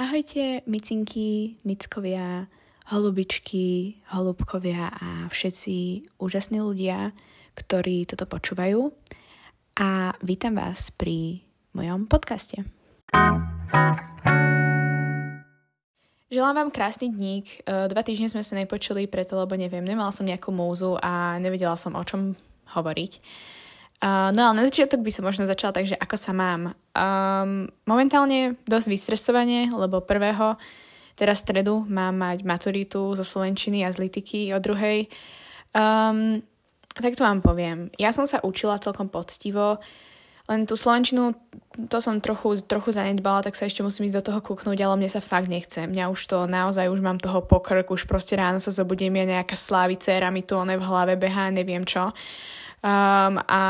Ahojte, micinky, mickovia, holubičky, holubkovia a všetci úžasní ľudia, ktorí toto počúvajú. A vítam vás pri mojom podcaste. Želám vám krásny dník. E, dva týždne sme sa nepočuli, preto lebo neviem, nemala som nejakú múzu a nevedela som o čom hovoriť. No ale na začiatok by som možno začala takže ako sa mám. Um, momentálne dosť vystresovanie, lebo prvého, teraz stredu, mám mať maturitu zo Slovenčiny a z Litiky o druhej. Um, tak to vám poviem. Ja som sa učila celkom poctivo, len tú Slovenčinu, to som trochu, trochu zanedbala, tak sa ešte musím ísť do toho kúknúť, ale mne sa fakt nechce. Mňa už to naozaj, už mám toho pokrk, už proste ráno sa zobudím, ja nejaká slávicéra mi tu one v hlave behá, neviem čo. Um, a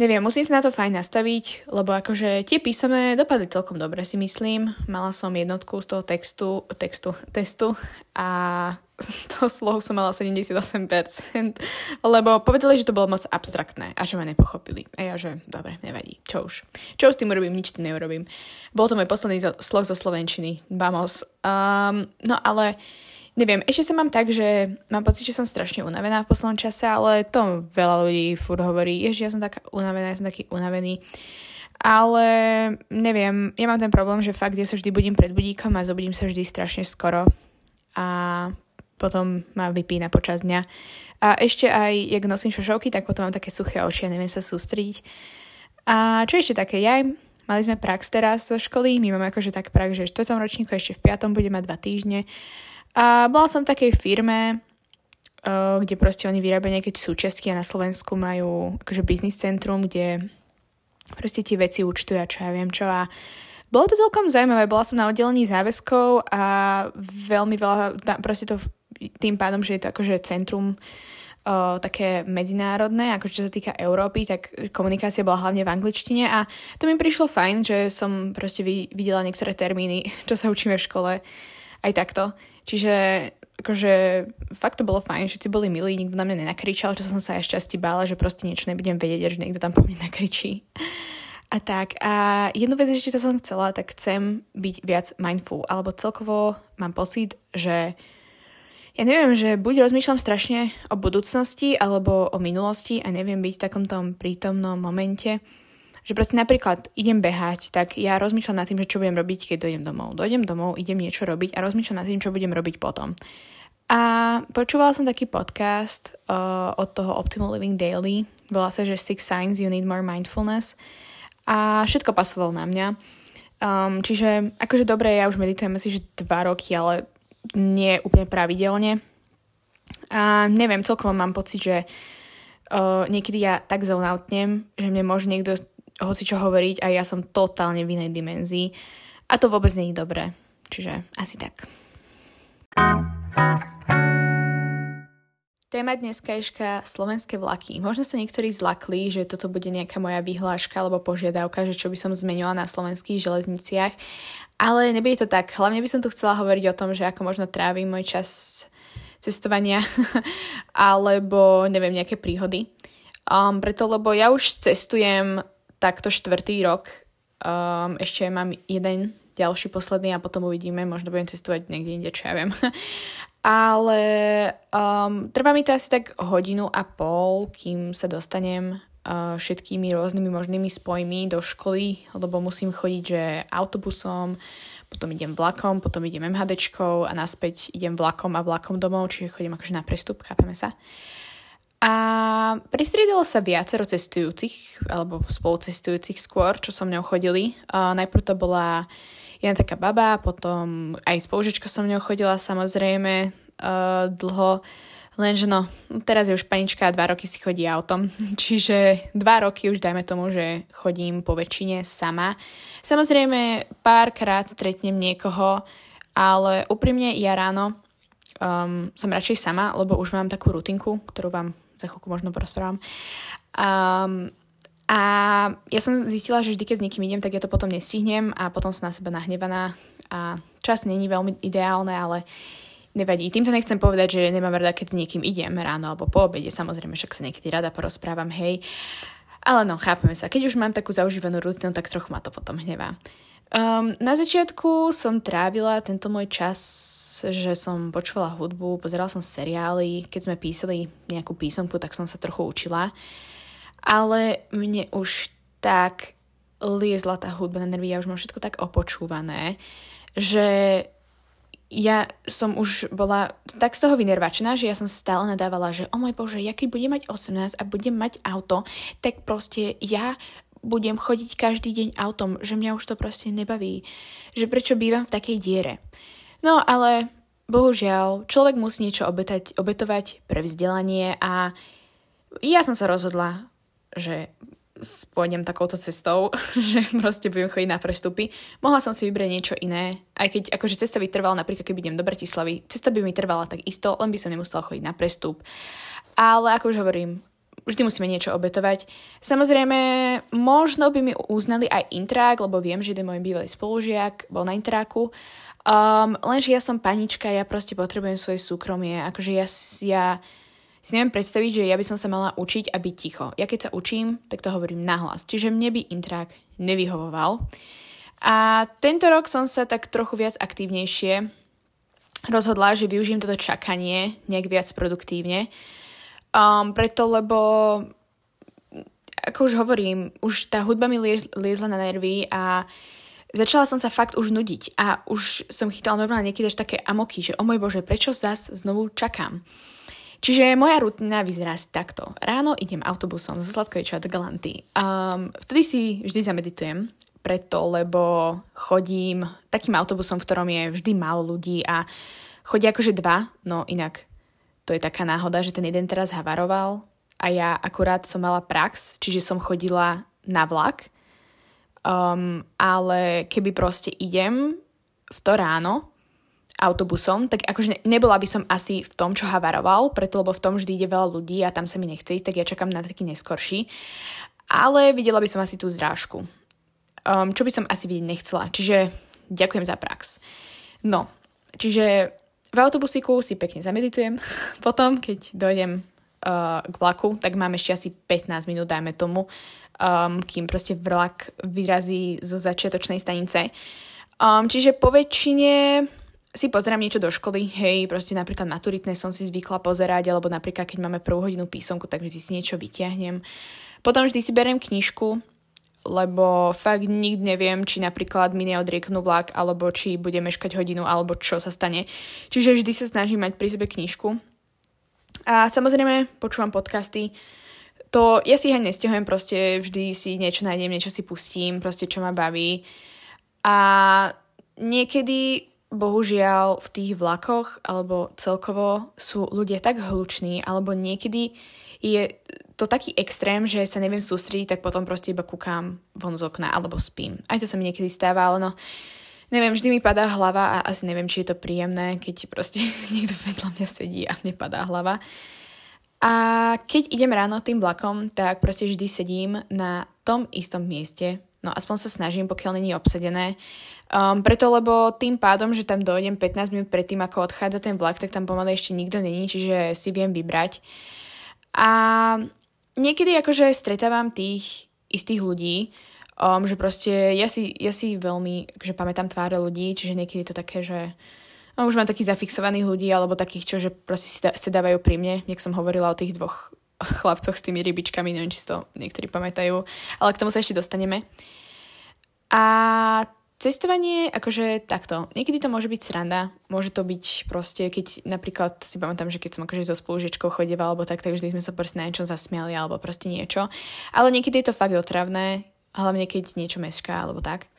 neviem, musím sa na to fajn nastaviť, lebo akože tie písomné dopadli celkom dobre si myslím. Mala som jednotku z toho textu, textu, testu a to slovo som mala 78%, lebo povedali, že to bolo moc abstraktné a že ma nepochopili. A ja, že dobre, nevadí, čo už. Čo už s tým urobím, nič tým neurobím. Bol to môj posledný slov zo Slovenčiny, vamos. Um, no ale Neviem, ešte sa mám tak, že mám pocit, že som strašne unavená v poslednom čase, ale to veľa ľudí furt hovorí, že ja som taká unavená, ja som taký unavený. Ale neviem, ja mám ten problém, že fakt ja sa vždy budím pred budíkom a zobudím sa vždy strašne skoro a potom ma vypína počas dňa. A ešte aj, jak nosím šošovky, tak potom mám také suché oči a neviem sa sústrediť. A čo ešte také, ja Mali sme prax teraz zo školy, my máme akože tak prax, že v 4. ročníku ešte v 5. bude mať dva týždne a bola som v takej firme, uh, kde proste oni vyrábajú nejaké súčiastky a na Slovensku majú akože biznis centrum, kde proste tie veci účtujú a čo ja viem čo a bolo to celkom zaujímavé, bola som na oddelení záväzkov a veľmi veľa, proste to tým pádom, že je to akože centrum uh, také medzinárodné, ako čo sa týka Európy, tak komunikácia bola hlavne v angličtine a to mi prišlo fajn, že som proste videla niektoré termíny, čo sa učíme v škole aj takto. Čiže akože fakt to bolo fajn, všetci boli milí, nikto na mňa nenakričal, čo som sa aj šťastí bála, že proste niečo nebudem vedieť, že niekto tam po mne nakričí. A tak. A jednu vec ešte, čo som chcela, tak chcem byť viac mindful, alebo celkovo mám pocit, že ja neviem, že buď rozmýšľam strašne o budúcnosti alebo o minulosti a neviem byť v takom tom prítomnom momente, že proste napríklad idem behať, tak ja rozmýšľam nad tým, že čo budem robiť, keď dojdem domov. Dojdem domov, idem niečo robiť a rozmýšľam nad tým, čo budem robiť potom. A počúvala som taký podcast uh, od toho Optimal Living Daily, volá sa, že Six Signs You Need More Mindfulness a všetko pasovalo na mňa. Um, čiže akože dobre, ja už meditujem asi že dva roky, ale nie úplne pravidelne. A neviem, celkovo mám pocit, že uh, niekedy ja tak zaunautnem, že mne môže niekto hoci čo hovoriť a ja som totálne v inej dimenzii a to vôbec nie je dobré. Čiže asi tak. Téma dneska je slovenské vlaky. Možno sa niektorí zlakli, že toto bude nejaká moja vyhláška alebo požiadavka, že čo by som zmenila na slovenských železniciach, ale nebude to tak. Hlavne by som tu chcela hovoriť o tom, že ako možno trávim môj čas cestovania alebo neviem, nejaké príhody. Um, preto, lebo ja už cestujem takto štvrtý rok. Um, ešte mám jeden ďalší, posledný a potom uvidíme, možno budem cestovať niekde inde, čo ja viem. Ale um, trvá mi to asi tak hodinu a pol, kým sa dostanem uh, všetkými rôznymi možnými spojmi do školy, lebo musím chodiť, že autobusom, potom idem vlakom, potom idem MHDčkou a naspäť idem vlakom a vlakom domov, čiže chodím akože na prestup, chápeme sa. Uh, a pristriedalo sa viacero cestujúcich, alebo spolucestujúcich skôr, čo so mňou chodili. Uh, najprv to bola jedna taká baba, potom aj spolužička so mňou chodila samozrejme uh, dlho, lenže no, teraz je už panička a dva roky si chodí autom, čiže dva roky už dajme tomu, že chodím po väčšine sama. Samozrejme párkrát stretnem niekoho, ale úprimne ja ráno um, som radšej sama, lebo už mám takú rutinku, ktorú vám za chvíľku možno porozprávam. Um, a ja som zistila, že vždy, keď s niekým idem, tak ja to potom nestihnem a potom som na seba nahnevaná a čas není veľmi ideálne, ale nevadí. Týmto nechcem povedať, že nemám rada, keď s niekým idem ráno alebo po obede, samozrejme, však sa niekedy rada porozprávam, hej. Ale no, chápeme sa. Keď už mám takú zaužívanú rutinu, tak trochu ma to potom hnevá. Um, na začiatku som trávila tento môj čas, že som počúvala hudbu, pozerala som seriály, keď sme písali nejakú písomku, tak som sa trochu učila. Ale mne už tak liezla tá hudba na nervy, ja už mám všetko tak opočúvané, že ja som už bola tak z toho vynervačená, že ja som stále nadávala, že o môj bože, ja keď budem mať 18 a budem mať auto, tak proste ja budem chodiť každý deň autom, že mňa už to proste nebaví, že prečo bývam v takej diere. No ale bohužiaľ, človek musí niečo obetať, obetovať pre vzdelanie a ja som sa rozhodla, že pôjdem takouto cestou, že proste budem chodiť na prestupy. Mohla som si vybrať niečo iné, aj keď akože cesta by trvala, napríklad keď idem do Bratislavy, cesta by mi trvala tak isto, len by som nemusela chodiť na prestup. Ale ako už hovorím, vždy musíme niečo obetovať. Samozrejme, možno by mi uznali aj intrák, lebo viem, že jeden môj bývalý spolužiak bol na intráku. Um, lenže ja som panička, ja proste potrebujem svoje súkromie. Akože ja, ja si neviem predstaviť, že ja by som sa mala učiť a byť ticho. Ja keď sa učím, tak to hovorím nahlas. Čiže mne by intrák nevyhovoval. A tento rok som sa tak trochu viac aktívnejšie rozhodla, že využijem toto čakanie nejak viac produktívne. Um, preto, lebo ako už hovorím, už tá hudba mi liez, liezla na nervy a začala som sa fakt už nudiť a už som chytala normálne niekedy až také amoky, že o môj bože, prečo zas znovu čakám. Čiže moja rutina vyzerá si takto. Ráno idem autobusom z Zlatkoviča do Galanty. Um, vtedy si vždy zameditujem, preto, lebo chodím takým autobusom, v ktorom je vždy málo ľudí a chodí akože dva, no inak to je taká náhoda, že ten jeden teraz havaroval a ja akurát som mala prax, čiže som chodila na vlak. Um, ale keby proste idem v to ráno autobusom, tak akože nebola by som asi v tom, čo havaroval, preto lebo v tom vždy ide veľa ľudí a tam sa mi nechce ísť, tak ja čakám na taký neskorší. Ale videla by som asi tú zrážku. Um, čo by som asi vidieť nechcela. Čiže ďakujem za prax. No, čiže v autobusiku si pekne zameditujem. Potom, keď dojdem uh, k vlaku, tak mám ešte asi 15 minút, dajme tomu, um, kým proste vlak vyrazí zo začiatočnej stanice. Um, čiže po väčšine si pozerám niečo do školy, hej, proste napríklad maturitné som si zvykla pozerať, alebo napríklad keď máme prvú hodinu písomku, tak vždy si niečo vyťahnem. Potom vždy si beriem knižku, lebo fakt nikdy neviem, či napríklad mi neodrieknú vlak, alebo či bude meškať hodinu, alebo čo sa stane. Čiže vždy sa snažím mať pri sebe knižku. A samozrejme počúvam podcasty. To ja si ich nestihujem, proste vždy si niečo nájdem, niečo si pustím, proste čo ma baví. A niekedy bohužiaľ v tých vlakoch alebo celkovo sú ľudia tak hluční, alebo niekedy je to taký extrém, že sa neviem sústrediť, tak potom proste iba kúkam von z okna alebo spím. Aj to sa mi niekedy stáva, ale no neviem, vždy mi padá hlava a asi neviem, či je to príjemné, keď proste niekto vedľa mňa sedí a mne padá hlava. A keď idem ráno tým vlakom, tak proste vždy sedím na tom istom mieste. No aspoň sa snažím, pokiaľ není obsedené. Um, preto, lebo tým pádom, že tam dojdem 15 minút predtým, ako odchádza ten vlak, tak tam pomaly ešte nikto není, čiže si viem vybrať. A niekedy akože stretávam tých istých ľudí, um, že proste ja si, ja si veľmi že pamätám tváre ľudí, čiže niekedy je to také, že no, už mám takých zafixovaných ľudí, alebo takých, čo že proste si da, sedávajú pri mne, jak som hovorila o tých dvoch chlapcoch s tými rybičkami, neviem, či si to niektorí pamätajú, ale k tomu sa ešte dostaneme. A Cestovanie, akože takto, niekedy to môže byť sranda, môže to byť proste, keď napríklad si pamätám, že keď som akože so spolužičkou chodila alebo tak, tak vždy sme sa proste na niečom zasmiali alebo proste niečo. Ale niekedy je to fakt otravné, hlavne keď niečo mešká alebo tak.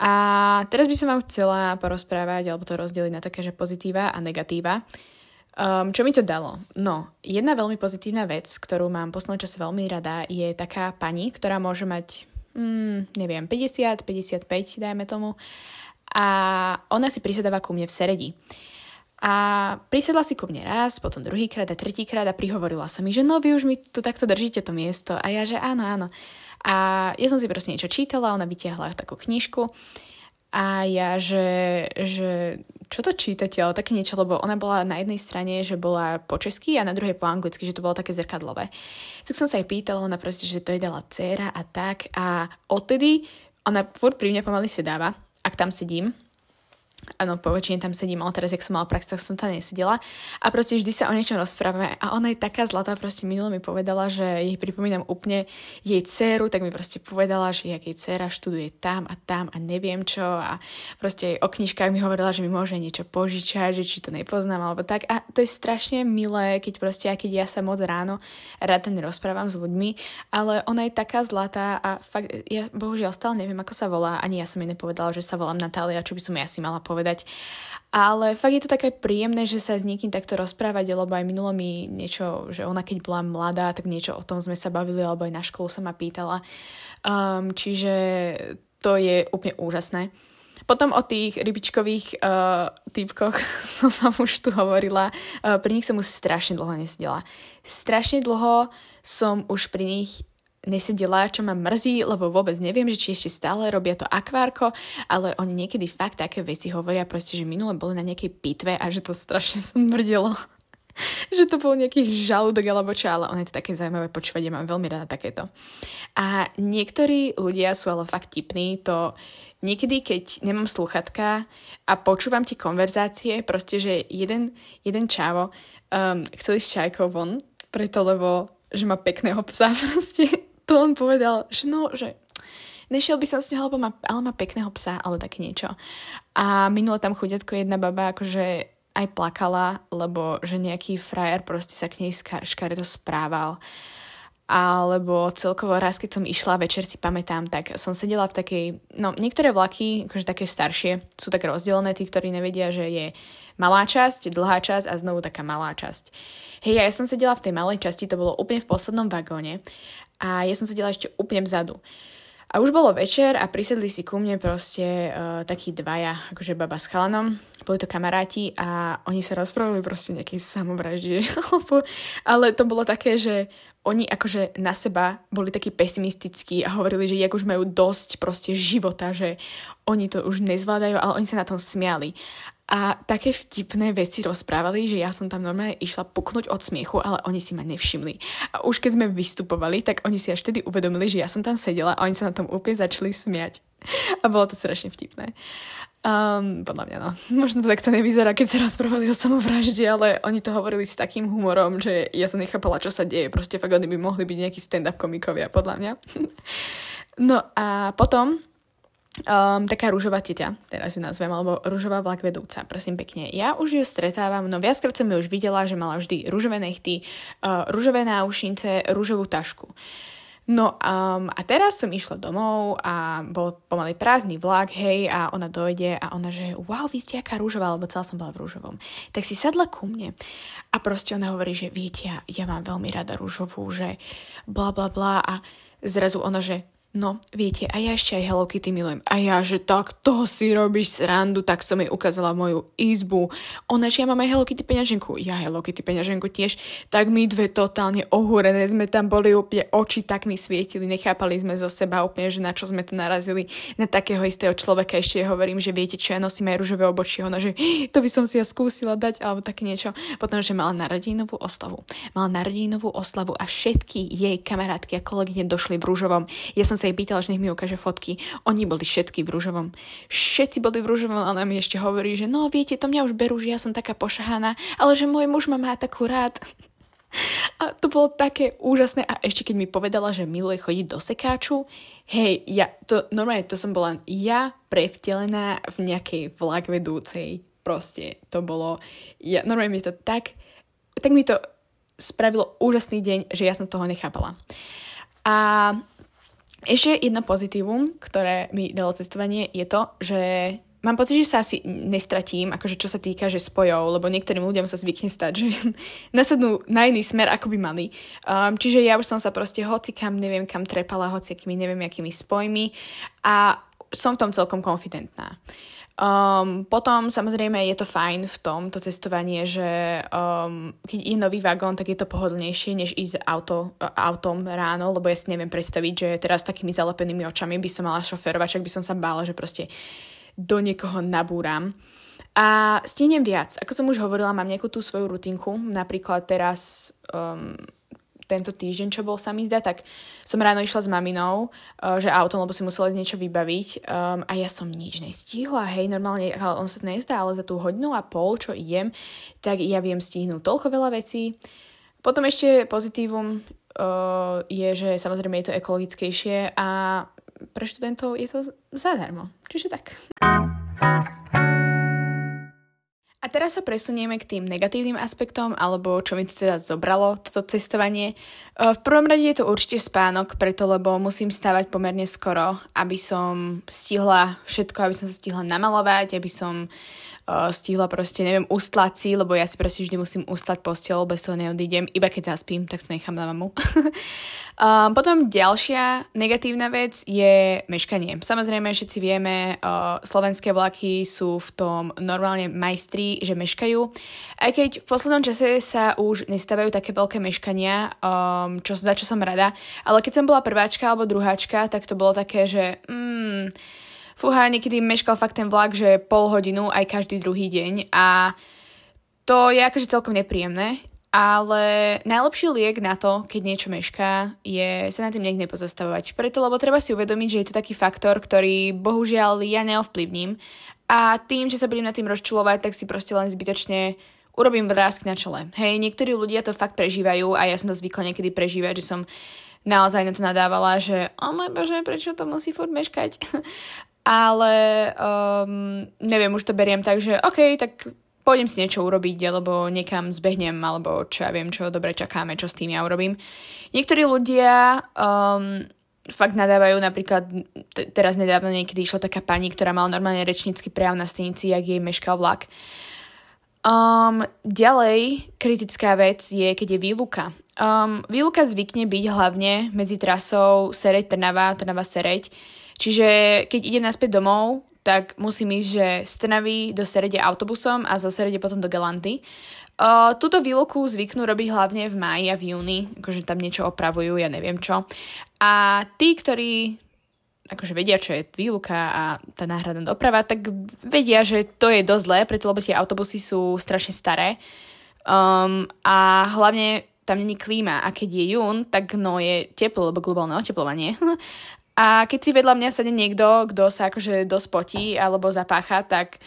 A teraz by som vám chcela porozprávať alebo to rozdeliť na také, že pozitíva a negatíva. Um, čo mi to dalo? No, jedna veľmi pozitívna vec, ktorú mám v poslednom čase veľmi rada, je taká pani, ktorá môže mať mm, neviem, 50, 55, dajme tomu. A ona si prisedáva ku mne v Seredi. A prisedla si ku mne raz, potom druhýkrát a tretíkrát a prihovorila sa mi, že no vy už mi tu takto držíte to miesto. A ja, že áno, áno. A ja som si proste niečo čítala, ona vytiahla takú knižku a ja, že, že čo to čítate, ale také niečo, lebo ona bola na jednej strane, že bola po česky a na druhej po anglicky, že to bolo také zrkadlové. Tak som sa jej pýtala, ona proste, že to je dala dcera a tak a odtedy ona furt pri mne pomaly sedáva, ak tam sedím Áno, po väčšine tam sedím, ale teraz, jak som mala prax, tak som tam nesedela. A proste vždy sa o niečom rozprávame. A ona je taká zlatá, proste minule mi povedala, že jej pripomínam úplne jej dceru, tak mi proste povedala, že jak jej dcera študuje tam a tam a neviem čo. A proste o knižkách mi hovorila, že mi môže niečo požičať, že či to nepoznám alebo tak. A to je strašne milé, keď proste, aj keď ja sa moc ráno rád rozprávam s ľuďmi, ale ona je taká zlatá a fakt, ja bohužiaľ stále neviem, ako sa volá. Ani ja som jej nepovedala, že sa volám Natália, čo by som ja si mala povedať povedať. Ale fakt je to také príjemné, že sa s niekým takto rozprávať, lebo aj minulo mi niečo, že ona keď bola mladá, tak niečo o tom sme sa bavili, alebo aj na školu sa ma pýtala. Um, čiže to je úplne úžasné. Potom o tých rybičkových uh, typkoch som vám už tu hovorila. Uh, pri nich som už strašne dlho nesedela. Strašne dlho som už pri nich nesedela, čo ma mrzí, lebo vôbec neviem, že či ešte stále robia to akvárko, ale oni niekedy fakt také veci hovoria proste, že minule boli na nejakej pitve a že to strašne smrdelo. že to bol nejaký žalúdok alebo čo, ale ono je to také zaujímavé počúvať, ja mám veľmi rada takéto. A niektorí ľudia sú ale fakt tipní, to niekedy, keď nemám sluchatka a počúvam tie konverzácie, proste, že jeden, jeden čávo um, chcel ísť čajkou von, preto lebo že má pekného psa proste to on povedal, že no, že nešiel by som s ňou, lebo má, ale má pekného psa, ale tak niečo. A minule tam chudiatko jedna baba akože aj plakala, lebo že nejaký frajer proste sa k nej škaredo správal. Alebo celkovo raz, keď som išla večer, si pamätám, tak som sedela v takej, no niektoré vlaky, akože také staršie, sú tak rozdelené, tí, ktorí nevedia, že je malá časť, dlhá časť a znovu taká malá časť. Hej, ja som sedela v tej malej časti, to bolo úplne v poslednom vagóne a ja som sedela ešte úplne vzadu. A už bolo večer a prisedli si ku mne proste uh, takí dvaja, akože baba s chalanom. Boli to kamaráti a oni sa rozprávali proste nejakej samovražde. Ale to bolo také, že oni akože na seba boli takí pesimistickí a hovorili, že jak už majú dosť proste života, že oni to už nezvládajú, ale oni sa na tom smiali a také vtipné veci rozprávali, že ja som tam normálne išla puknúť od smiechu, ale oni si ma nevšimli. A už keď sme vystupovali, tak oni si až vtedy uvedomili, že ja som tam sedela a oni sa na tom úplne začali smiať. A bolo to strašne vtipné. Um, podľa mňa no. Možno to takto nevyzerá, keď sa rozprávali o samovražde, ale oni to hovorili s takým humorom, že ja som nechápala, čo sa deje. Proste fakt oni by mohli byť nejakí stand-up komikovia, podľa mňa. no a potom Um, taká rúžová tieťa, teraz ju nazvem, alebo rúžová vlak vedúca, prosím pekne. Ja už ju stretávam, no viackrát som ju už videla, že mala vždy rúžové nechty, uh, rúžové náušnice, rúžovú tašku. No um, a teraz som išla domov a bol pomaly prázdny vlak, hej, a ona dojde a ona, že wow, vy ste aká rúžová, lebo celá som bola v rúžovom. Tak si sadla ku mne a proste ona hovorí, že viete, ja, ja mám veľmi rada rúžovú, že bla bla bla a zrazu ona, že No, viete, a ja ešte aj Hello Kitty milujem. A ja, že tak to si robíš srandu, tak som jej ukázala moju izbu. Ona, že ja mám aj Hello Kitty peňaženku. Ja Hello Kitty peňaženku tiež. Tak my dve totálne ohúrené sme tam boli úplne, oči tak mi svietili, nechápali sme zo seba úplne, že na čo sme tu narazili. Na takého istého človeka ešte hovorím, že viete, čo ja nosím aj rúžové obočie. Ona, že to by som si ja skúsila dať, alebo také niečo. Potom, že mala narodinovú oslavu. Mala narodinovú oslavu a všetky jej kamarátky a kolegyne došli v rúžovom. Ja som sa jej pýtala, že nech mi ukáže fotky. Oni boli všetky v rúžovom. Všetci boli v rúžovom a ona mi ešte hovorí, že no viete, to mňa už berú, že ja som taká pošahaná, ale že môj muž ma má takú rád. A to bolo také úžasné a ešte keď mi povedala, že miluje chodiť do sekáču, hej, ja, to normálne to som bola ja prevtelená v nejakej vlak vedúcej. Proste to bolo, ja, normálne mi to tak, tak mi to spravilo úžasný deň, že ja som toho nechápala. A ešte jedno pozitívum, ktoré mi dalo cestovanie, je to, že mám pocit, že sa asi nestratím, akože čo sa týka, že spojov, lebo niektorým ľuďom sa zvykne stať, že nasadnú na iný smer, ako by mali. Um, čiže ja už som sa proste hoci kam, neviem kam trepala, hoci akými, neviem akými spojmi a som v tom celkom konfidentná. Um, potom samozrejme je to fajn v tom, to cestovanie, že um, keď je nový vagón, tak je to pohodlnejšie, než ísť auto, autom ráno, lebo ja si neviem predstaviť, že teraz takými zalepenými očami by som mala šoférovať, čak by som sa bála, že proste do niekoho nabúram. A stihnem viac. Ako som už hovorila, mám nejakú tú svoju rutinku. Napríklad teraz um, tento týždeň, čo bol sa mi zdá, tak som ráno išla s maminou, uh, že autom, lebo si musela niečo vybaviť um, a ja som nič nestihla, hej, normálne, on sa to nezdá, ale za tú hodinu a pol, čo idem, tak ja viem stihnúť toľko veľa vecí. Potom ešte pozitívum uh, je, že samozrejme je to ekologickejšie a pre študentov je to zadarmo. Čiže tak. A teraz sa presunieme k tým negatívnym aspektom, alebo čo mi to teda zobralo, toto cestovanie. V prvom rade je to určite spánok, preto lebo musím stávať pomerne skoro, aby som stihla všetko, aby som sa stihla namalovať, aby som uh, stihla proste, neviem, ustlať si, lebo ja si proste vždy musím ustlať postel, bez toho neodídem, iba keď zaspím, tak to nechám na mamu. Um, potom ďalšia negatívna vec je meškanie. Samozrejme, všetci vieme, uh, slovenské vlaky sú v tom normálne majstri, že meškajú. Aj keď v poslednom čase sa už nestávajú také veľké meškania, um, čo, za čo som rada, ale keď som bola prváčka alebo druháčka, tak to bolo také, že... Mm, fúha, niekedy meškal fakt ten vlak, že pol hodinu aj každý druhý deň a to je akože celkom nepríjemné. Ale najlepší liek na to, keď niečo mešká, je sa na tým niekde nepozastavovať. Preto, lebo treba si uvedomiť, že je to taký faktor, ktorý bohužiaľ ja neovplyvním. A tým, že sa budem nad tým rozčulovať, tak si proste len zbytočne urobím vrázk na čele. Hej, niektorí ľudia to fakt prežívajú a ja som to zvykla niekedy prežívať, že som naozaj na to nadávala, že o oh môj bože, prečo to musí furt meškať. Ale um, neviem, už to beriem tak, že OK, tak pôjdem si niečo urobiť, alebo niekam zbehnem, alebo čo ja viem, čo dobre čakáme, čo s tým ja urobím. Niektorí ľudia um, fakt nadávajú, napríklad t- teraz nedávno niekedy išla taká pani, ktorá mala normálne rečnícky prejav na stanici, jak jej meškal vlak. Um, ďalej, kritická vec je, keď je výluka. Um, výluka zvykne byť hlavne medzi trasou Sereď-Trnava, Trnava-Sereď. Čiže keď idem naspäť domov, tak musím ísť, že z Trnavy do Serede autobusom a zo Serede potom do Galanty. Uh, túto výluku zvyknú robiť hlavne v máji a v júni, akože tam niečo opravujú, ja neviem čo. A tí, ktorí akože vedia, čo je výluka a tá náhradná doprava, tak vedia, že to je dosť zlé, preto lebo tie autobusy sú strašne staré. Um, a hlavne tam není klíma a keď je jún, tak no je teplo, lebo globálne oteplovanie. A keď si vedľa mňa sedie niekto, kto sa akože dosť potí alebo zapácha, tak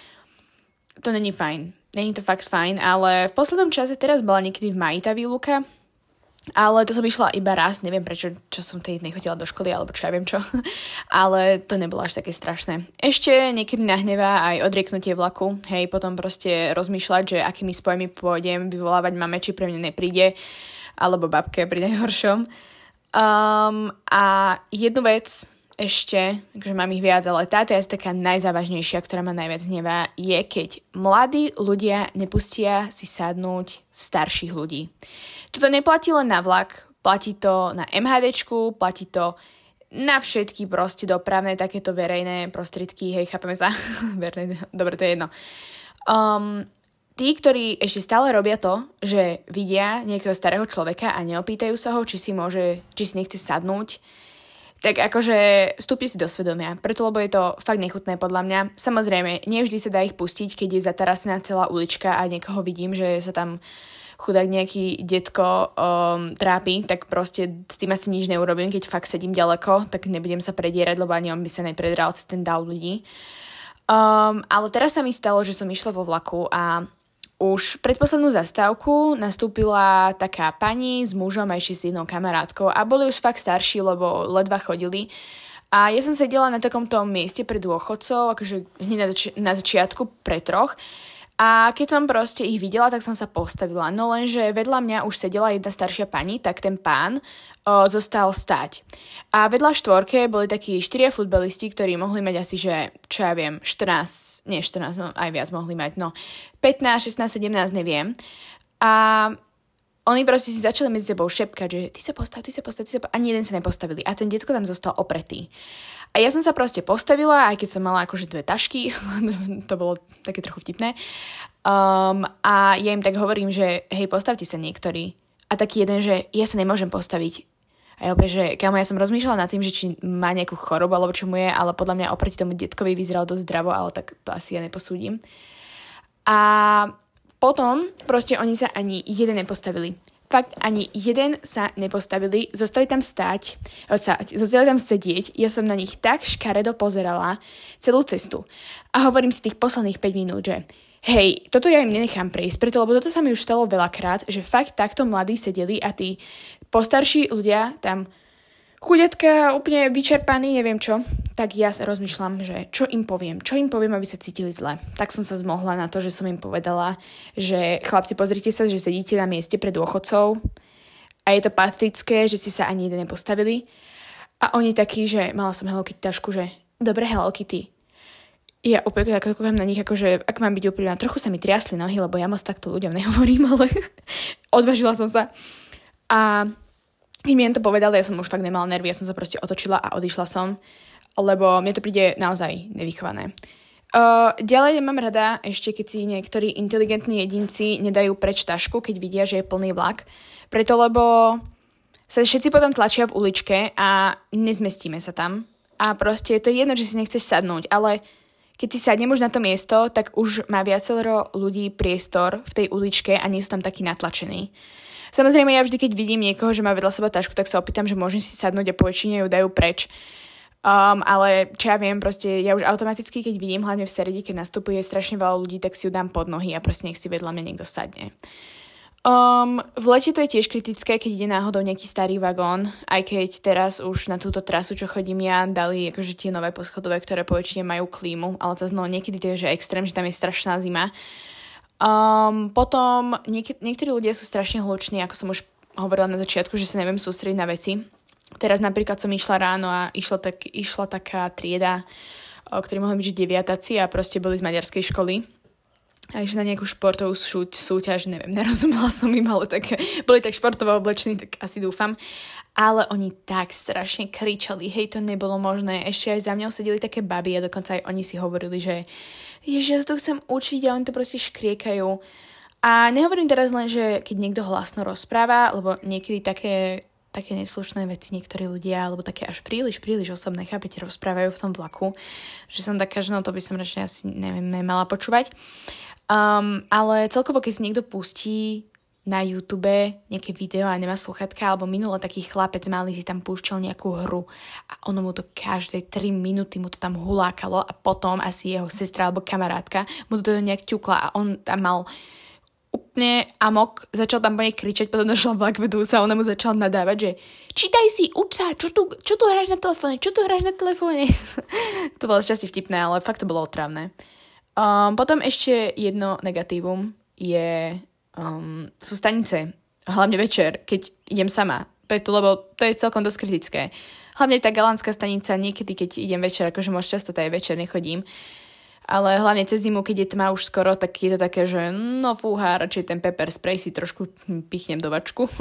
to není fajn. Není to fakt fajn, ale v poslednom čase teraz bola niekedy v maji tá výluka, ale to som išla iba raz, neviem prečo, čo som tej nechodila do školy, alebo čo ja viem čo. Ale to nebolo až také strašné. Ešte niekedy nahnevá aj odrieknutie vlaku. Hej, potom proste rozmýšľať, že akými spojmi pôjdem, vyvolávať mame, či pre mňa nepríde, alebo babke pri najhoršom. Um, a jednu vec ešte, že mám ich viac, ale táto je taká najzávažnejšia, ktorá ma najviac hnevá, je keď mladí ľudia nepustia si sadnúť starších ľudí. Toto neplatí len na vlak, platí to na MHDčku, platí to na všetky proste dopravné takéto verejné prostriedky, hej, chápeme sa? verejné, dobre, to je jedno. Um, tí, ktorí ešte stále robia to, že vidia nejakého starého človeka a neopýtajú sa ho, či si môže, či si nechce sadnúť, tak akože vstúpi si do svedomia, preto lebo je to fakt nechutné podľa mňa. Samozrejme, nevždy sa dá ich pustiť, keď je zatarasená celá ulička a niekoho vidím, že sa tam chudák nejaký detko um, trápi, tak proste s tým asi nič neurobím, keď fakt sedím ďaleko, tak nebudem sa predierať, lebo ani on by sa nepredral cez ten dál ľudí. Um, ale teraz sa mi stalo, že som išla vo vlaku a už predposlednú zastávku nastúpila taká pani s mužom a ešte s jednou kamarátkou a boli už fakt starší, lebo ledva chodili. A ja som sedela na takomto mieste pre dôchodcov, akože hneď na, zači- na začiatku pre troch. A keď som proste ich videla, tak som sa postavila. No lenže vedľa mňa už sedela jedna staršia pani, tak ten pán o, zostal stať. A vedľa štvorke boli takí štyria futbalisti, ktorí mohli mať asi, že, čo ja viem, 14, nie 14, no aj viac mohli mať, no 15, 16, 17, neviem. A oni proste si začali medzi sebou šepkať, že ty sa postav, ty sa postav, ty sa postav. Ani jeden sa nepostavili. A ten detko tam zostal opretý. A ja som sa proste postavila, aj keď som mala akože dve tašky, to bolo také trochu vtipné. Um, a ja im tak hovorím, že hej, postavte sa niektorí. A taký jeden, že ja sa nemôžem postaviť. A ja že kámo, ja som rozmýšľala nad tým, že či má nejakú chorobu alebo čo mu je, ale podľa mňa oproti tomu detkovi vyzeral dosť zdravo, ale tak to asi ja neposúdim. A potom proste oni sa ani jeden nepostavili. fakt ani jeden sa nepostavili, zostali tam stáť, stať, zostali tam sedieť, ja som na nich tak škaredo pozerala celú cestu. A hovorím si tých posledných 5 minút, že hej, toto ja im nenechám prejsť, preto, lebo toto sa mi už stalo veľakrát, že fakt takto mladí sedeli a tí postarší ľudia tam chudetka úplne vyčerpaný, neviem čo, tak ja sa rozmýšľam, že čo im poviem, čo im poviem, aby sa cítili zle. Tak som sa zmohla na to, že som im povedala, že chlapci, pozrite sa, že sedíte na mieste pred dôchodcov a je to patrické, že si sa ani jeden nepostavili. A oni takí, že mala som Hello Kitty tašku, že dobre Hello Kitty. Ja úplne tak kúkam na nich, akože ak mám byť úplne, trochu sa mi triasli nohy, lebo ja moc takto ľuďom nehovorím, ale odvážila som sa. A keď mi to povedali, ja som už fakt nemala nervy, ja som sa proste otočila a odišla som, lebo mne to príde naozaj nevychované. Uh, ďalej nemám rada ešte, keď si niektorí inteligentní jedinci nedajú preč tašku, keď vidia, že je plný vlak. Preto, lebo sa všetci potom tlačia v uličke a nezmestíme sa tam. A proste to je jedno, že si nechceš sadnúť, ale keď si sadnem už na to miesto, tak už má viacero ľudí priestor v tej uličke a nie sú tam takí natlačení. Samozrejme, ja vždy, keď vidím niekoho, že má vedľa seba tašku, tak sa opýtam, že môžem si sadnúť a poväčšine ju dajú preč. Um, ale čo ja viem, proste ja už automaticky, keď vidím, hlavne v Seredi, keď nastupuje strašne veľa ľudí, tak si ju dám pod nohy a proste nech si vedľa mňa niekto sadne. Um, v lete to je tiež kritické, keď ide náhodou nejaký starý vagón, aj keď teraz už na túto trasu, čo chodím ja, dali akože tie nové poschodové, ktoré poväčšine majú klímu, ale zase no, niekedy to je že extrém, že tam je strašná zima. Um, potom niek- niektorí ľudia sú strašne hluční, ako som už hovorila na začiatku, že sa neviem sústrediť na veci. Teraz napríklad som išla ráno a išla, tak, išla taká trieda, o ktorej mohli byť že deviataci a proste boli z maďarskej školy. A išli na nejakú športovú súťaž, neviem, nerozumela som im, ale tak, boli tak športovo oblečení, tak asi dúfam. Ale oni tak strašne kričali, hej, to nebolo možné. Ešte aj za mňou sedeli také baby a dokonca aj oni si hovorili, že ježiš, ja sa to chcem učiť a oni to proste škriekajú. A nehovorím teraz len, že keď niekto hlasno rozpráva, lebo niekedy také, také neslušné veci niektorí ľudia, alebo také až príliš, príliš osobné, chápete, rozprávajú v tom vlaku, že som taká, že no to by som radšej asi, neviem, mala počúvať. Um, ale celkovo, keď si niekto pustí na YouTube nejaké video a nemá sluchatka, alebo minule taký chlapec malý si tam púšťal nejakú hru a ono mu to každé 3 minúty mu to tam hulákalo a potom asi jeho sestra alebo kamarátka mu to nejak ťukla a on tam mal úplne amok, začal tam po nej kričať, potom došla vlak vedúca a ona mu začala nadávať, že čítaj si, uč sa, čo tu, čo tu hráš na telefóne, čo tu hráš na telefóne. to bolo šťastie vtipné, ale fakt to bolo otravné. Um, potom ešte jedno negatívum je um, sú stanice, hlavne večer, keď idem sama, preto, lebo to je celkom dosť kritické. Hlavne tá galánska stanica, niekedy, keď idem večer, akože moc často taj večer nechodím, ale hlavne cez zimu, keď je tma už skoro, tak je to také, že no fúha, radšej ten pepper spray si trošku pichnem do vačku.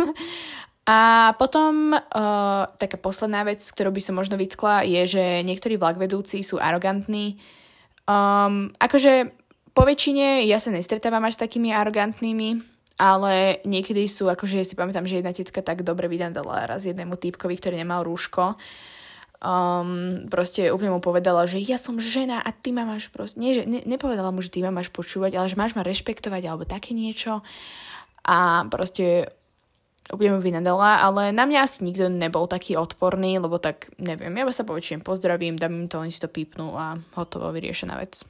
A potom uh, taká posledná vec, ktorú by som možno vytkla, je, že niektorí vlakvedúci sú arogantní. Um, akože po väčšine ja sa nestretávam až s takými arogantnými, ale niekedy sú, akože si pamätám, že jedna tetka tak dobre vydala raz jednému týpkovi, ktorý nemal rúško. Um, proste úplne mu povedala, že ja som žena a ty ma máš proste, nie, že ne, nepovedala mu, že ty ma máš počúvať, ale že máš ma rešpektovať alebo také niečo. A proste úplne mu vynadala, ale na mňa asi nikto nebol taký odporný, lebo tak neviem, ja sa poväčšine pozdravím, dám im to, oni si to pípnú a hotovo vyriešená vec.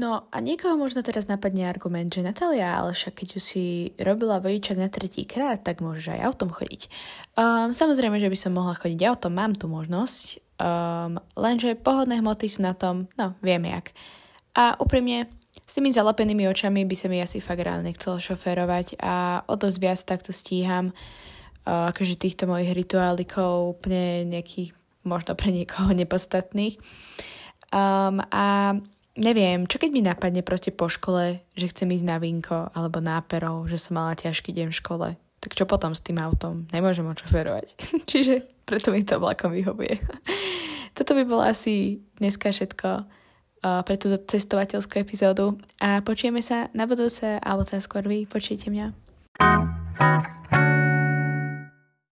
No a niekoho možno teraz napadne argument, že Natália, ale však keď ju si robila vodičak na tretí krát, tak môžeš aj autom chodiť. Um, samozrejme, že by som mohla chodiť autom, mám tu možnosť, um, lenže pohodné hmoty sú na tom, no vieme jak. A úprimne, s tými zalepenými očami by sa mi asi fakt rád nechcel šoférovať a o dosť viac takto stíham uh, akože týchto mojich rituálikov úplne nejakých možno pre niekoho nepodstatných. Um, a neviem, čo keď mi napadne proste po škole, že chcem ísť na vinko alebo na pero, že som mala ťažký deň v škole. Tak čo potom s tým autom? Nemôžem ho šoferovať. Čiže preto mi to vlakom vyhovuje. Toto by bolo asi dneska všetko pre túto cestovateľskú epizódu a počujeme sa na budúce, alebo teda skôr vy počujete mňa.